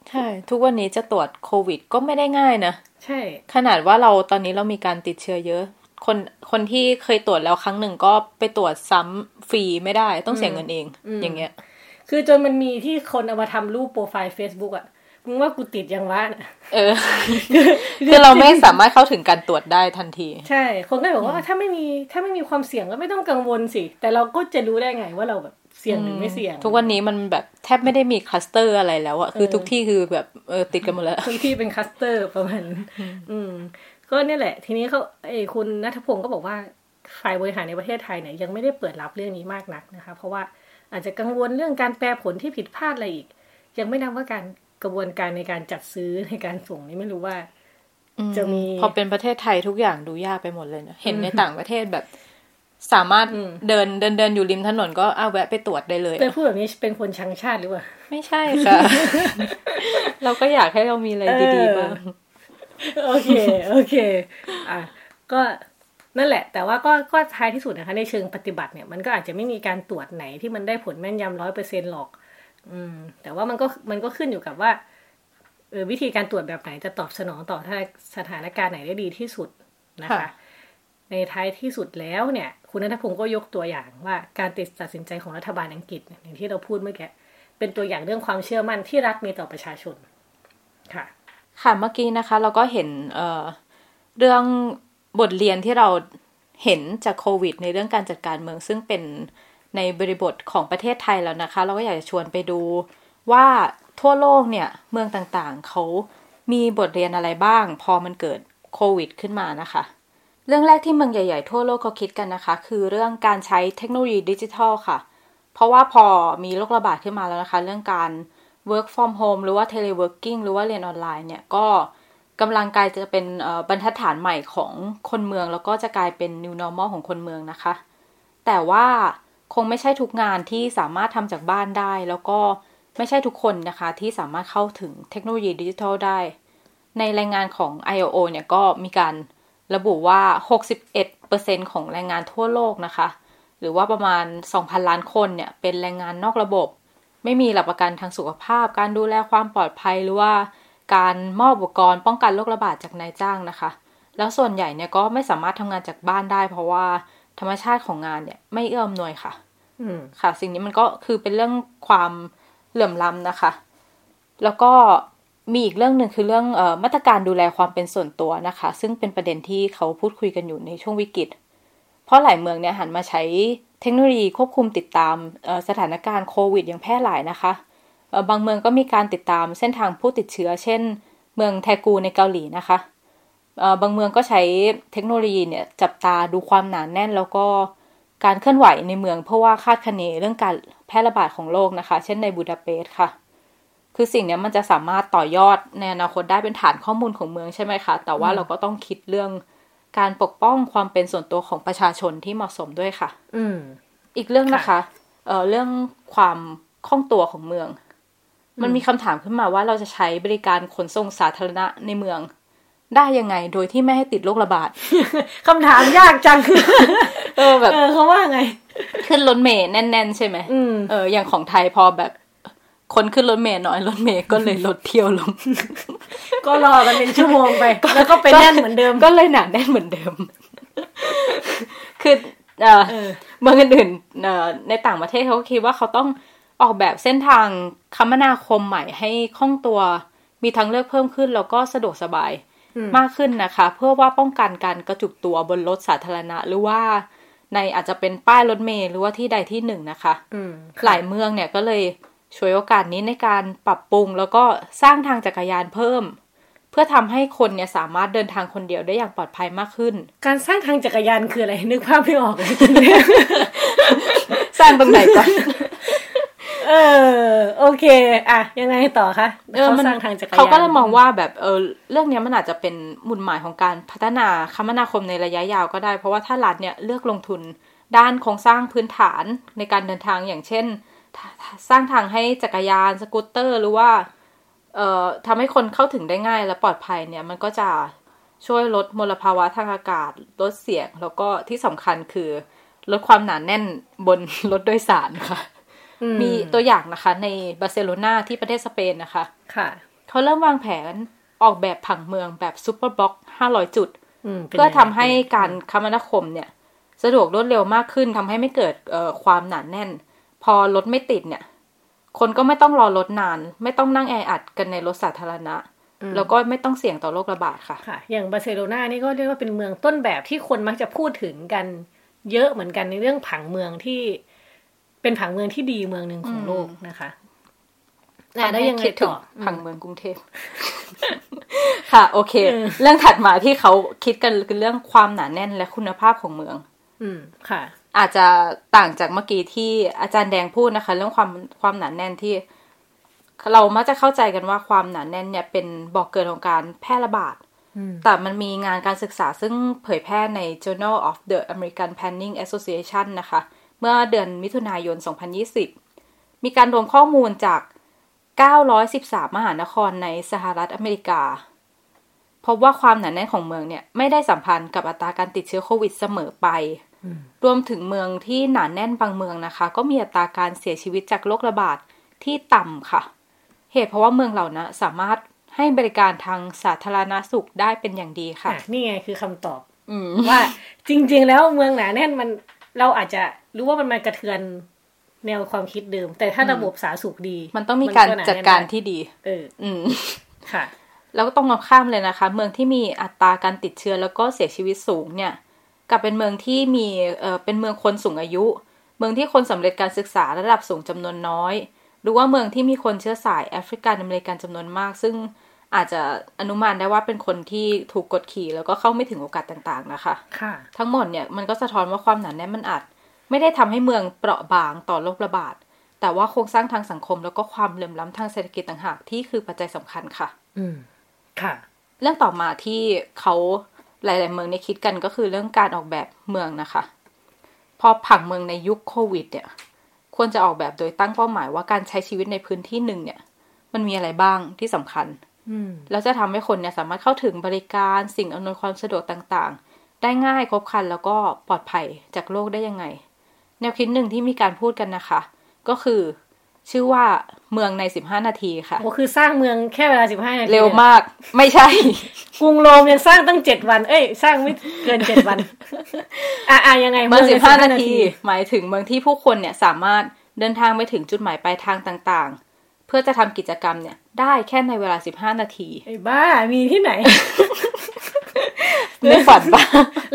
S3: ใช่ ทุกวันนี้จะตรวจโควิดก็ไม่ได้ง่ายนะ
S4: ใช่
S3: ขนาดว่าเราตอนนี้เรามีการติดเชื้อเยอะ คนคนที่เคยตรวจแล้วครั้งหนึ่งก็ไปตรวจซ้ำฟรีไม่ได้ต้องเสียเงินเอง อย่างเงี้ย
S4: คือจนมันมีที่คนเอามาทำรูปโปรไฟล์ Facebook อะ มึงว่ากูติดยังวะน่ะ
S3: เออ คือเราไม่สามารถเข้าถึงการตรวจได้ทันที
S4: ใช่ คนก็บอกว่าถ้าไม่มีถ้าไม่มีความเสี่ยงก็ไม่ต้องกังวลสิ แต่เราก็จะรู้ได้ไงว่าเราแบบเสี่ยงหรือไม่เสี่ยง
S3: ทุกวันนี้มันแบบแทบไม่ได้มีคลัสเตอร์อะไรแล้วอะคือ
S4: เออ
S3: ทุกที่คือแบบเออติดกันหมดแล้ว
S4: ทุกที่เป็นคลัสเตอร์ประมาณนั้นอืม ก็เนี่ยแหละ ทีนี้เขาไอ้คุณนัทพงศ์ก็บอกว่าฝ่ายบริหารในประเทศไทยเนี่ยยังไม่ได้เปิดรับเรื่องนี้มากนักนะคะ เพราะว่าอาจจะกังวลเรื่องการแปลผลที่ผิดพลาดอะไรอีก ยังไม่นับว่าการ กระบวนการในการจัดซื้อในการส่งนี่ไม่รู้ว่า จะมี
S3: พอเป็นประเทศไทยทุกอย่างดูยากไปหมดเลยนะเห็นในต่างประเทศแบบ สามารถ
S4: อืม
S3: เดินเดินเดินอยู่ริมถนนก็อ้าวแวะไปตรวจได้เลย
S4: แต่พูดแบบนี้เป็นคนชังชาติหรือเปล่า
S3: ไม่ใช่ค่ะ เราก็อยากให้เรามีอะไรดีๆบ้าง
S4: โอเค โอเค อะก็นั่นแหละ แต่ว่าก็ก็ท้ายที่สุดนะคะ ในเชิงปฏิบัติเนี่ยมันก็อาจจะไม่มีการตรวจไหนที่มันได้ผลแม่นยำร้อยเปอร์เซ็นหรอก อืม แต่ว่ามันก็มันก็ขึ้นอยู่กับว่าเออวิธีการตรวจแบบไหนจะตอบสนองต่อสถานการณ์ไหนได้ดีที่สุดนะคะ
S3: ค่ะ
S4: ในท้ายที่สุดแล้วเนี่ย คุณนัทพงศ์ก็ยกตัวอย่างว่าการตัดสินใจของรัฐบาลอังกฤษเนี่ยอย่างที่เราพูดเมื่อกี้เป็นตัวอย่างเรื่องความเชื่อมั่นที่รัฐมีต่อประชาชน ค่ะ
S3: ค่ะเมื่อกี้นะคะ เราก็เห็นเอ่อเรื่องบทเรียนที่เราเห็นจากโควิด ในเรื่องการจัดการเมืองซึ่งเป็น ในบริบทของประเทศไทยแล้วนะคะ เราก็อยากจะชวนไปดูว่าทั่วโลกเนี่ยเมืองต่างๆ เขามีบทเรียนอะไรบ้าง พอมันเกิดโควิด ขึ้นมานะคะ เรื่องแรกที่เมืองใหญ่ๆ ทั่วโลกเขาคิดกันนะคะ คือเรื่องการใช้เทคโนโลยีดิจิทัลค่ะ เพราะว่าพอมีโรคระบาดขึ้นมาแล้วนะคะ เรื่องการ work from home หรือว่า teleworking หรือว่าเรียนออนไลน์เนี่ยก็กำลังกลายจะเป็นบรรทัดฐานใหม่ของคนเมือง แล้วก็จะกลายเป็น new normal ของคนเมืองนะคะ แต่ว่า คงไม่ใช่ทุกงานที่สามารถทำจากบ้านได้ แล้วก็ไม่ใช่ทุกคนนะคะที่สามารถเข้าถึงเทคโนโลยีดิจิทัลได้ ในรายงานของ ILO เนี่ยก็มีการระบุว่า 61%ของแรงงานทั่วโลกนะคะ หรือว่าประมาณ 2,000 ล้านคนเนี่ย เป็นแรงงานนอกระบบ ไม่มีหลักประกันทางสุขภาพ การดูแลความปลอดภัยหรือว่าการมอบอุปกรณ์ป้องกันโรคระบาดจากนายจ้างนะคะ แล้วส่วนใหญ่เนี่ยก็ไม่สามารถทำงานจากบ้านได้ เพราะว่า ธรรมชาติของงานเนี่ย ไม่เอื้ออำนวยค่ะ
S4: อืม
S3: ค่ะ สิ่งนี้มันก็คือเป็นเรื่องความเหลื่อมล้ำนะคะ แล้วก็มีอีกเรื่องหนึ่งคือเรื่องเออมาตรการดูแลความเป็นส่วนตัวนะคะ ซึ่งเป็นประเด็นที่เขาพูดคุยกันอยู่ในช่วงวิกฤต เพราะหลายเมืองเนี่ยหันมาใช้เทคโนโลยีควบคุมติดตามเอ่อสถานการณ์โควิดอย่างแพร่หลายนะคะเอ่อบางเมืองก็มีการติดตามเส้นทางผู้ติดเชื้อ เช่น เมืองแทกูในเกาหลีนะคะเอ่อ บางเมืองก็ใช้เทคโนโลยีเนี่ยจับตาดูความหนานแน่น แล้วก็การเคลื่อนไหวในเมืองเพื่อว่าคาดคะเนเรื่องการแพร่ระบาดของโรคนะคะ เช่นในบูดาเปสต์ค่ะ คือสิ่งเนี้ยมันจะสามารถต่อยอดในอนาคตได้เป็นฐานข้อมูลของเมืองใช่ไหมคะ แต่ว่าเราก็ต้องคิดเรื่องการปกป้องความเป็นส่วนตัวของประชาชนที่เหมาะสมด้วยค่ะ
S4: อืม
S3: อีกเรื่องนะคะเอ่อเรื่องความคล่องตัวของเมือง มันมีคำถามขึ้นมาว่าเราจะใช้บริการขนส่งสาธารณะในเมือง ได้ยังไงโดยที่ไม่ให้ติดโรคระบาด
S4: คำถามยากจัง
S3: เออแบบ
S4: เออเขาว่าไง
S3: ขึ้นรถเมล์แน่น ๆ ใช่ไหม
S4: อืม
S3: เอออย่างของไทยพอแบบ คนขึ้นรถเมล์น้อยรถเมล์ก็เลยลดเที่ยวลง
S4: ก็รอกันเป็นชั่วโมงไป แล้วก็ไปแน่นเหมือนเดิม
S3: ก็เลยหนาแน่นเหมือนเดิม คือเอ่อ
S4: เออ
S3: เมืองอื่นๆเอ่อในต่างประเทศเขาก็คิดว่าเขาต้องออกแบบเส้นทางคมนาคมใหม่ให้คล่องตัว มีทางเลือกเพิ่มขึ้นแล้วก็สะดวกสบาย
S4: อื ม
S3: มากขึ้นนะคะ เพื่อว่าป้องกันการกระจุกตัวบนรถสาธารณะ หรือว่าในอาจจะเป็นป้ายรถเมล์หรือว่าที่ใดที่หนึ่งนะคะ
S4: อืม
S3: หลายเมืองเนี่ยก็เลยช่วยโอกาสนี้ในการปรับปรุง แล้วก็สร้างทางจักรยานเพิ่ม เพื่อทำให้คนเนี่ยสามารถเดินทางคนเดียวได้อย่างปลอดภัยมากขึ้น
S4: การสร้างทางจักรยานคืออะไรนึกภาพไม่ออกเลย
S3: สร้างตรงไหนก่อน
S4: เออ โอเค อะ ยังไงต่อคะ
S3: เออ
S4: เขา
S3: มัน
S4: สร้างทางจักรยาน
S3: เขาก็เลยมองว่าแบบเออเรื่องเนี้ยมันอาจจะเป็นหมุดหมายของการพัฒนาคมนาคมในระยะยาวก็ได้ เพราะว่าถ้ารัฐเนี่ยเลือกลงทุนด้านโครงสร้างพื้นฐานในการเดินทางอย่างเช่น สร้างทางให้จักรยานสกูตเตอร์ หรือว่าเอ่อทำให้คนเข้าถึงได้ง่ายและปลอดภัยเนี่ย มันก็จะช่วยลดมลภาวะทางอากาศ ลดเสียง แล้วก็ที่สำคัญคือ ลดความหนาแน่นบนรถโดยสารค่ะ
S4: อื
S3: มีตัวอย่างนะคะ ในบาร์เซโลนาที่ประเทศสเปนนะคะ
S4: ค่ะ
S3: เขาเริ่มวางแผนออกแบบผังเมืองแบบ superblock 500จุดเพื่อทำ
S4: ยังไง
S3: ให้การคมนาคมเนี่ย สะดวกรวดเร็วมากขึ้นทำให้ไม่เกิดเอ่อความหนาแน่น พอรถไม่ติดเนี่ย คนก็ไม่ต้องรอรถนาน ไม่ต้องนั่งแออัดกันในรถสาธารณะแล้วก็ไม่ต้องเสี่ยงต่อโรคระบาดค่ะ
S4: ค่ะ อย่างบาร์เซโลนานี่ก็เรียกว่าเป็นเมืองต้นแบบที่คนมักจะพูดถึงกันเยอะเหมือนกันในเรื่องผังเมืองที่ เป็นผังเมืองที่ดีเมืองหนึ่งของโลกนะคะอะแล้วยังไง
S3: คิดถึ
S4: ต่
S3: ง
S4: อ
S3: ผังเมืองกรุงเทพ ค่ะ โอเค
S4: เออ
S3: เรื่องถัดมาที่เขาคิดกันคือเรื่องความหนาแน่นและคุณภาพของเมือง
S4: อืมค่ะ
S3: อาจจะต่างจากเมื่อกี้ที่อาจารย์แดงพูดนะคะ เรื่องความความหนาแน่นที่ เรามักจะเข้าใจกันว่าความหนาแน่นเนี่ยเป็นบอกเกิดของการแพร่ระบาดแต่มันมีงานการศึกษาซึ่งเผยแพร่ใน Journal of the American Planning Association นะคะ เมื่อเดือนมิถุนายน 2020 มีการรวมข้อมูลจาก 913 มหานครในสหรัฐอเมริกา พบว่าความหนาแน่นของเมืองเนี่ยไม่ได้สัมพันธ์กับอัตราการติดเชื้อโควิดเสมอไป รวมถึงเมืองที่หนาแน่นบางเมืองนะคะ ก็มีอัตราการเสียชีวิตจากโรคระบาดที่ต่ำค่ะ เหตุเพราะว่าเมืองเหล่านั้นสามารถให้บริการทางสาธารณสุขได้เป็นอย่างดีค่ะ
S4: อะนี่ไงคือคำตอบ
S3: อืม
S4: ว่าจริง ๆ แล้วเมืองหนาแน่นมัน เราอาจจะรู้ว่ามันมากระเทือนแนวความคิดเดิม แต่ถ้าระบบสาธารณสุขดี
S3: มันต้องมีการ
S4: หน
S3: จัดการ
S4: แน่นไที่
S3: ดี
S4: เออ
S3: อืม
S4: ค่ะ
S3: แล้วก็ต้องมองข้ามเลยนะคะ เมืองที่มีอัตราการติดเชื้อแล้วก็เสียชีวิตสูงเนี่ยกลับเป็นเมืองที่มีเอ่อเป็นเมืองคนสูงอายุ เมืองที่คนสำเร็จการศึกษาระดับสูงจำนวนน้อย หรือว่าเมืองที่มีคนเชื้อสายแอฟริกันอเมริกันจำนวนมาก ซึ่ง อาจจะอนุมานได้ว่าเป็นคนที่ถูกกดขี่แล้วก็เข้าไม่ถึงโอกาสต่างๆนะคะ
S4: ค่ะ
S3: ทั้งหมดเนี่ยมันก็สะท้อนว่าความหนาแน่นมันอาจ ไม่ได้ทำให้เมืองเปราะบางต่อโรคระบาด แต่ว่าโครงสร้างทางสังคมแล้วก็ความเหลื่อมล้ำทางเศรษฐกิจต่างหากที่คือปัจจัยสำคัญค่ะ
S4: อืม ค่ะ
S3: เรื่องต่อมาที่เขาหลาย ๆ เมืองเนี่ยคิดกันก็คือเรื่องการออกแบบเมืองนะคะ พอผังเมืองในยุคโควิด เนี่ย ควรจะออกแบบโดยตั้งเป้าหมายว่าการใช้ชีวิตในพื้นที่หนึ่งเนี่ย มันมีอะไรบ้างที่สำคัญ
S4: อืม
S3: แล้วจะทำให้คนเนี่ยสามารถเข้าถึงบริการสิ่งอำนวยความสะดวกต่างๆ ได้ง่ายครบครันแล้วก็ปลอดภัยจากโรคได้ยังไง แนวคิดหนึ่งที่มีการพูดกันนะคะ ก็คือ ชื่อว่าเมืองใน 15 นาทีค่ะ
S4: โอ้คือสร้างเมืองแค่เวลาสิบห้านาที
S3: เร็วมาก ไม่ใช่
S4: กรุงโรมยังสร้างตั้งเจ็ดวัน เอ้ย สร้างไม่เกินเจ็ดวัน อะอะยังไง
S3: เมือง
S4: ใน
S3: สิบห้านาที หมายถึงเมืองที่ผู้คนเนี่ยสามารถเดินทางไปถึงจุดหมายปลายทางต่างๆ เพื่อจะทำกิจกรรมเนี่ย ได้แค่ในเวลาสิบห้านาที
S4: ไอ้บ้ามีที่ไหน
S3: ไม่ฝันปะ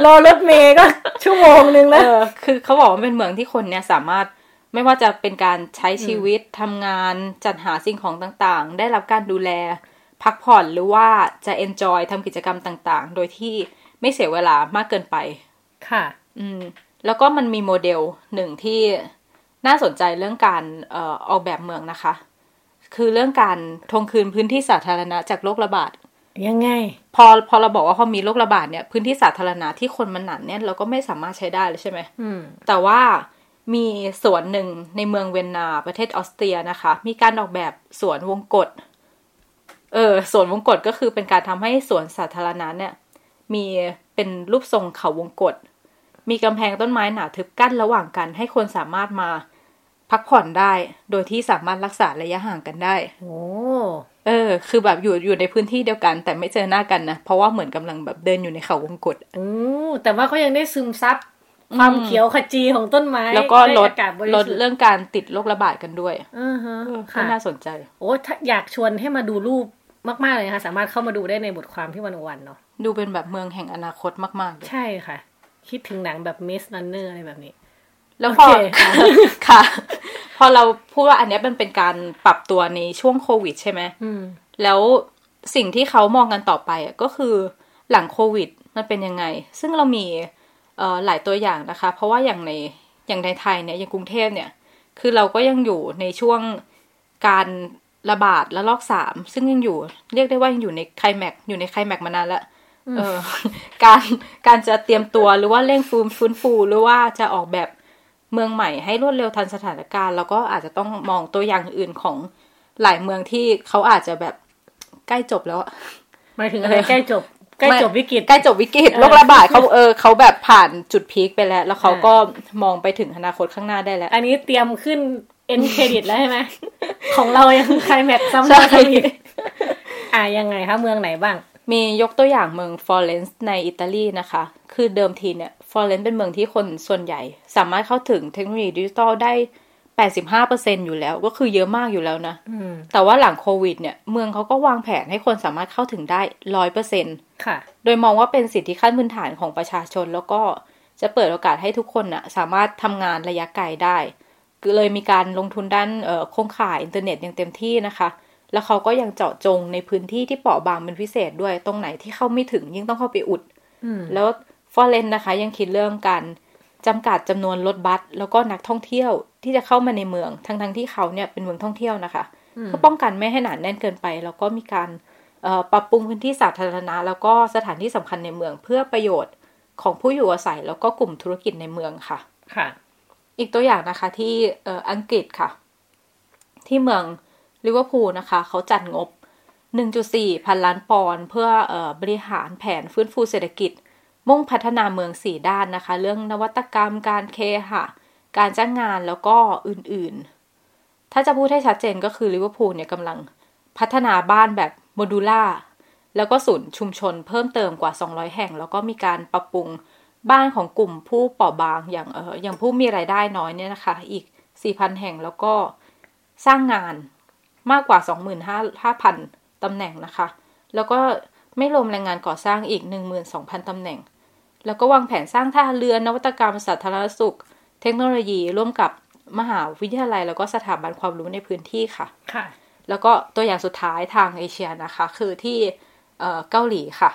S4: รอรถเมย์ก็ชั่วโมงนึง
S3: เอ
S4: แล้ว
S3: อคือเขาบอกว่าเป็นเมืองที่คนเนี่ยสามารถไม่ว่าจะเป็นการใช้ชีวิตทำงานจัดหาสิ่งของต่างๆ ได้รับการดูแล พักผ่อนหรือว่าจะ enjoy ทำกิจกรรมต่างๆ โดยที่ไม่เสียเวลามากเกินไป
S4: ค่ะ
S3: อืม แล้วก็มันมีโมเดลหนึ่งที่น่าสนใจเรื่องการเอ่อออกแบบเมืองนะคะ คือเรื่องการทวงคืนพื้นที่สาธารณะจากโรคระบาด
S4: ยังไง
S3: พอพอเราบอกว่าพอมีโรคระบาดเนี่ยพื้นที่สาธารณะที่คนมันหนาแน่นเราก็ไม่สามารถใช้ได้เลยใช่ไหม
S4: อืม
S3: แต่ว่ามีสวนหนึ่งในเมืองเวียนนาประเทศออสเตรียนะคะ มีการออกแบบสวนวงกฏเออสวนวงกฏก็คือเป็นการทำให้สวนสาธารณะเนี่ย มีเป็นรูปทรงเขาวงกฏมีกำแพงต้นไม้หนาทึบกั้นระหว่างกัน ให้คนสามารถมา พักผ่อนได้ โดยที่สามารถรักษาระยะห่างกันได้
S4: โอ้
S3: เออ คือแบบอยู่อยู่ในพื้นที่เดียวกัน แต่ไม่เจอหน้ากันนะ เพราะว่าเหมือนกำลังแบบเดินอยู่ในเขาวงกฏ
S4: อือแต่ว่าก็ยังได้ซึมซับความ
S3: อืม
S4: เขียวขจีของต้นไม้
S3: แล้วก็ลด
S4: ไอากาศบริ
S3: ล
S4: สุ
S3: ด
S4: ทธิ์
S3: เรื่องการติดโรคระบาดกันด้วย
S4: อือฮะ
S3: ก็
S4: ค่ะ
S3: น่าสนใจ
S4: โอ้ถ้าอยากชวนให้มาดูรูปมากๆเลยนะคะสามารถเข้ามาดูได้ในบทความที่วันวันเนาะ
S3: ดูเป็นแบบเมืองแห่งอนาคตมากๆเลย
S4: ใช่ค่ะ คิดถึงหนังแบบมิส n ันเนอร์อะไรแบบนี้
S3: แล้วพอ
S4: โอเค
S3: ค่ะพ อเราพูดว่าอันเนี้ยมันเป็นการปรับตัวในช่วงโควิดใช่ไหม
S4: อืม
S3: แล้วสิ่งที่เขามองกันต่อไปอะก็คือหลังโควิดมันเป็นยังไง ซึ่งเรามีเอ่อหลายตัวอย่างนะคะ เพราะว่าอย่างในอย่างในไทยเนี่ยอย่างกรุงเทพเนี่ย คือเราก็ยังอยู่ในช่วงการระบาดและลอกสามซึ่งยังอยู่ เรียกได้ว่ายังอยู่ในไคลแม็กซ์อยู่ในไคลแม็กซ์มานานแล้วเออการการจะเตรียมตัวหรือว่าเร่งฟื้นฟื้นฟูหรือว่าจะออกแบบ เมืองใหม่ให้รวดเร็วทันสถานการณ์ แล้วก็อาจจะต้องมองตัวอย่างอื่นของหลายเมืองที่เขาอาจจะแบบใกล้จบแล้วอะ
S4: หมายถึงอะไร
S3: เออ
S4: ใกล้จบใกล้จบวิกฤต
S3: ใกล้จบวิกฤต
S4: เออ
S3: โรคระบาดเขาเออเขาแบบผ่านจุด peak ไปแล้ว แล้วเขาก็มองไปถึงอนาคตข้างหน้าได้แล้ว
S4: อันนี้เตรียมขึ้น end credit แล้วใช่ไหมของเรายังใครแม็กซ้ำ
S3: ใช่
S4: แล้วซ้ำอีกอ่ายังไงคะเมืองไหนบ้าง
S3: มียกตัวอย่างเมืองฟลอเรนซ์ในอิตาลีนะคะ คือเดิมทีเนี่ย ฟลอเรนซ์เป็นเมืองที่คนส่วนใหญ่ สามารถเข้าถึงเทคโนโลยีดิจิตอลได้85%อยู่แล้ว ก็คือเยอะมากอยู่แล้วนะ
S4: อืม
S3: แต่ว่าหลังโควิดเนี่ย เมืองเขาก็วางแผนให้คนสามารถเข้าถึงได้100%
S4: ค่ะ
S3: โดยมองว่าเป็นสิทธิขั้นพื้นฐานของประชาชน แล้วก็จะเปิดโอกาสให้ทุกคนน่ะสามารถทำงานระยะไกลได้ก็เลยมีการลงทุนด้านเอ่อโครงข่ายอินเทอร์เน็ตอย่างเต็มที่นะคะ แล้วเขาก็ยังเจาะจงในพื้นที่ที่เปราะบางเป็นพิเศษด้วย ตรงไหนที่เข้าไม่ถึงยิ่งต้องเข้าไปอุด
S4: อืม
S3: แล้ว ฟอร์เรนนะคะยังคิดเรื่องการจำกัดจำนวนรถบัสแล้วก็นักท่องเที่ยวที่จะเข้ามาในเมือง ทั้งทั้งๆที่เขาเนี่ยเป็นเมืองท่องเที่ยวนะคะเพื่อป้องกันไม่ให้หนาแน่นเกินไป แล้วก็มีการปรับปรุงพื้นที่สาธารณะ แล้วก็สถานที่สำคัญในเมือง เพื่อประโยชน์ของผู้อยู่อาศัย แล้วก็กลุ่มธุรกิจในเมืองค่ะ
S4: ค่ะ
S3: อีกตัวอย่างนะคะที่อังกฤษค่ะ ที่เมืองลิเวอร์พูลนะคะ เขาจัดงบ 1.4 พันล้านปอนด์เพื่ออบริหารแผนฟื้นฟูเศรษฐกิจ มุ่งพัฒนาเมืองสี่ด้านนะคะ เรื่องนวัตกรรมการเคหะการจ้างงานแล้วก็อื่นๆ ถ้าจะพูดให้ชัดเจนก็คือลิเวอร์พูลเนี่ยกำลังพัฒนาบ้านแบบโมดูล่าแล้วก็ศูนย์ชุมชนเพิ่มเติมกว่า 200 แห่ง แล้วก็มีการปรับปรุงบ้านของกลุ่มผู้เปราะบางอย่างเอออย่างผู้มีรายได้น้อยเนี่ยนะคะ อีก 4,000 แห่งแล้วก็สร้างงานมากกว่า 25,000ตำแหน่งนะคะ แล้วก็ ไม่รวมแรงงานก่อสร้างอีก 12,000 ตำแหน่ง แล้วก็วางแผนสร้างท่าเรือนวัตกรรมสาธารณสุข เทคโนโลยีร่วมกับมหาวิทยาลัย แล้วก็สถาบันความรู้ในพื้นที่ค่ะ
S4: ค่ะ
S3: แล้วก็ตัวอย่างสุดท้ายทางเอเชียนะคะ คือที่เกาหลีค่ะ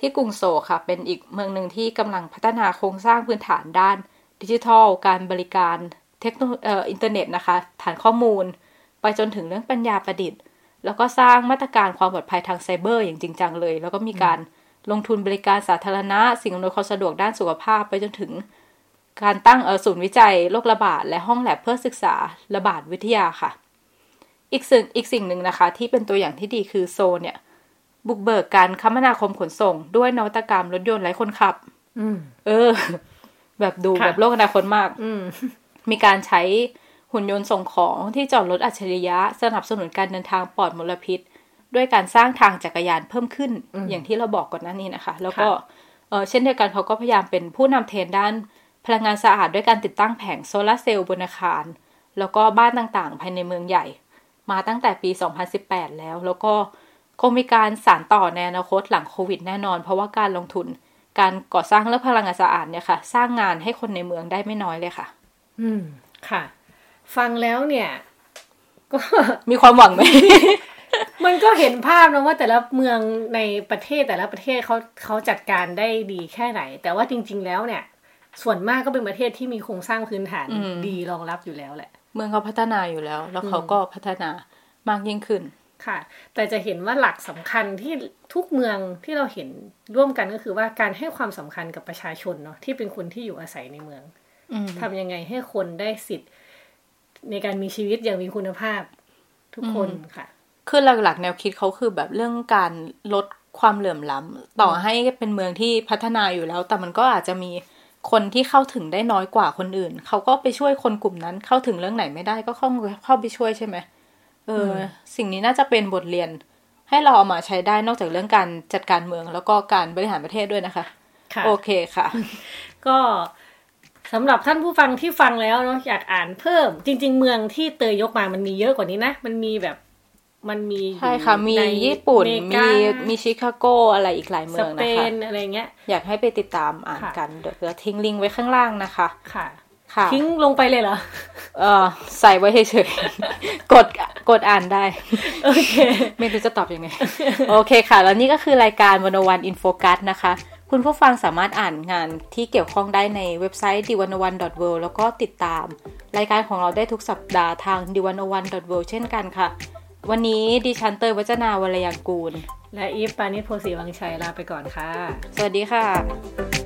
S3: ที่กรุงโซค่ะ เป็นอีกเมืองหนึ่งที่กำลังพัฒนาโครงสร้างพื้นฐานด้านดิจิทัล การบริการเทคโนโลยีอินเทอร์เน็ตนะคะ ฐานข้อมูล ไปจนถึงเรื่องปัญญาประดิษฐ์ แล้วก็สร้างมาตรการความปลอดภัยทางไซเบอร์อย่างจริงจังเลย แล้วก็มีการลงทุนบริการสาธารณะ สิ่งอำนวยความสะดวกด้านสุขภาพไปจนถึง การตั้งศูนย์วิจัยโรคระบาดและห้องแลบเพื่อศึกษาระบาดวิทยาค่ะ อีกสิ่งอีกสิ่งหนึ่งนะคะที่เป็นตัวอย่างที่ดีคือโซลเนี่ยบุกเบิกการคมนาคมขนส่ง ด้วยนวัตกรรมรถยนต์ไร้คนขับ
S4: อืม
S3: เออ แบบดู
S4: ค่ะ
S3: แบบโลกอนาคตมาก
S4: อืม
S3: มีการใช้ หุ่นยนต์ส่งของที่จอดรถอัจฉริยะ สนับสนุนการเดินทางปลอดมลพิษ ด้วยการสร้างทางจักรยานเพิ่มขึ้นอย่างที่เราบอกก่อนหน้านี้นะคะ แล้วก็เออเช่นเดียวกันเขาก็พยายามเป็นผู้นำเทรนด์ด้าน พลังงานสะอาดด้วยการติดตั้งแผงโซลาร์เซลล์บนอาคาร แล้วก็บ้านต่างๆ ภายในเมืองใหญ่ มาตั้งแต่ปี 2018 แล้ว แล้วก็คงมีการสานต่อในอนาคตหลังโควิดแน่นอน เพราะว่าการลงทุน การก่อสร้างเรื่องพลังงานสะอาดเนี่ยค่ะ สร้างงานให้คนในเมืองได้ไม่น้อยเลยค่ะ
S4: อืมค่ะ ฟังแล้วเนี่ย ก็
S3: มีความหวังไหม
S4: มันก็เห็นภาพนะว่าแต่ละเมืองในประเทศแต่ละประเทศเขาเขาจัดการได้ดีแค่ไหน แต่ว่าจริง ๆ แล้วเนี่ย ส่วนมากก็เป็นประเทศที่มีโครงสร้างพื้นฐาน
S3: อืม
S4: ดีรองรับอยู่แล้วแหละ
S3: เมืองเขาพัฒนาอยู่แล้ว แล้วเขาก็พัฒนามากยิ่งขึ้น
S4: ค่ะ แต่จะเห็นว่าหลักสำคัญที่ทุกเมืองที่เราเห็นร่วมกันก็คือว่าการให้ความสำคัญกับประชาชนเนาะที่เป็นคนที่อยู่อาศัยในเมือง
S3: อืม
S4: ทำยังไงให้คนได้สิทธิ์ ในการมีชีวิตอย่างมีคุณภาพทุกคนค่ะ
S3: คือหลักๆ แนวคิดเขาคือแบบเรื่องการลดความเหลื่อมล้ำต่อให้เป็นเมืองที่พัฒนาอยู่แล้ว แต่มันก็อาจจะมีคนที่เข้าถึงได้น้อยกว่าคนอื่น เขาก็ไปช่วยคนกลุ่มนั้น เข้าถึงเรื่องไหนไม่ได้ก็เข้าเข้าไปช่วยใช่ไหมเอออสิ่งนี้น่าจะเป็นบทเรียน ให้เราเอามาใช้ได้นอกจากเรื่องการจัดการเมืองแล้วก็การบริหารประเทศด้วยนะคะ
S4: ค่ะ
S3: โอเคค่ะ
S4: ก็ สำหรับท่านผู้ฟังที่ฟังแล้วเนาะอยากอ่านเพิ่ม จริง ๆ เมืองที่เตยยกมามันมีเยอะกว่านี้นะ มันมีแบบมันมี
S3: ใช่ค่ะ มี
S4: ใน
S3: ญี่ปุ่น
S4: อเริ
S3: มี
S4: กา
S3: มีชิคาโกอะไรอีกหลายเมื
S4: ส
S3: อง
S4: เป
S3: นะคะ
S4: นอะไรเงี้ย
S3: อยากให้ไปติดตามอ่าน
S4: ค่ะ
S3: กันเดี๋ยวจะทิ้งลิงก์ไว้ข้างล่างนะคะ
S4: ค่ะ
S3: ค่ะ
S4: ทิ้งลงไปเลยเหรอ
S3: เออใส่ไว้เฉยๆ กดกดอ่านได้
S4: โอเค
S3: ไม่รู้จะตอบยังไง โอเคค่ะ แล้วนี่ก็คือรายการวันวันอินโฟกัสนะคะ คุณผู้ฟังสามารถอ่านงานที่เกี่ยวข้องได้ในเว็บไซต์ d 1 1 w o r l d แล้วก็ติดตาม รายการของเราได้ทุกสัปดาห์ทาง d 1 1 w o r l d เช่นกันค่ะ วันนี้ดิฉันเตยวัจนาวรยังกูล
S4: และอีฟปานิชโพสีวังชัยลาไปก่อนค่ะ
S3: สวัสดีค่ะ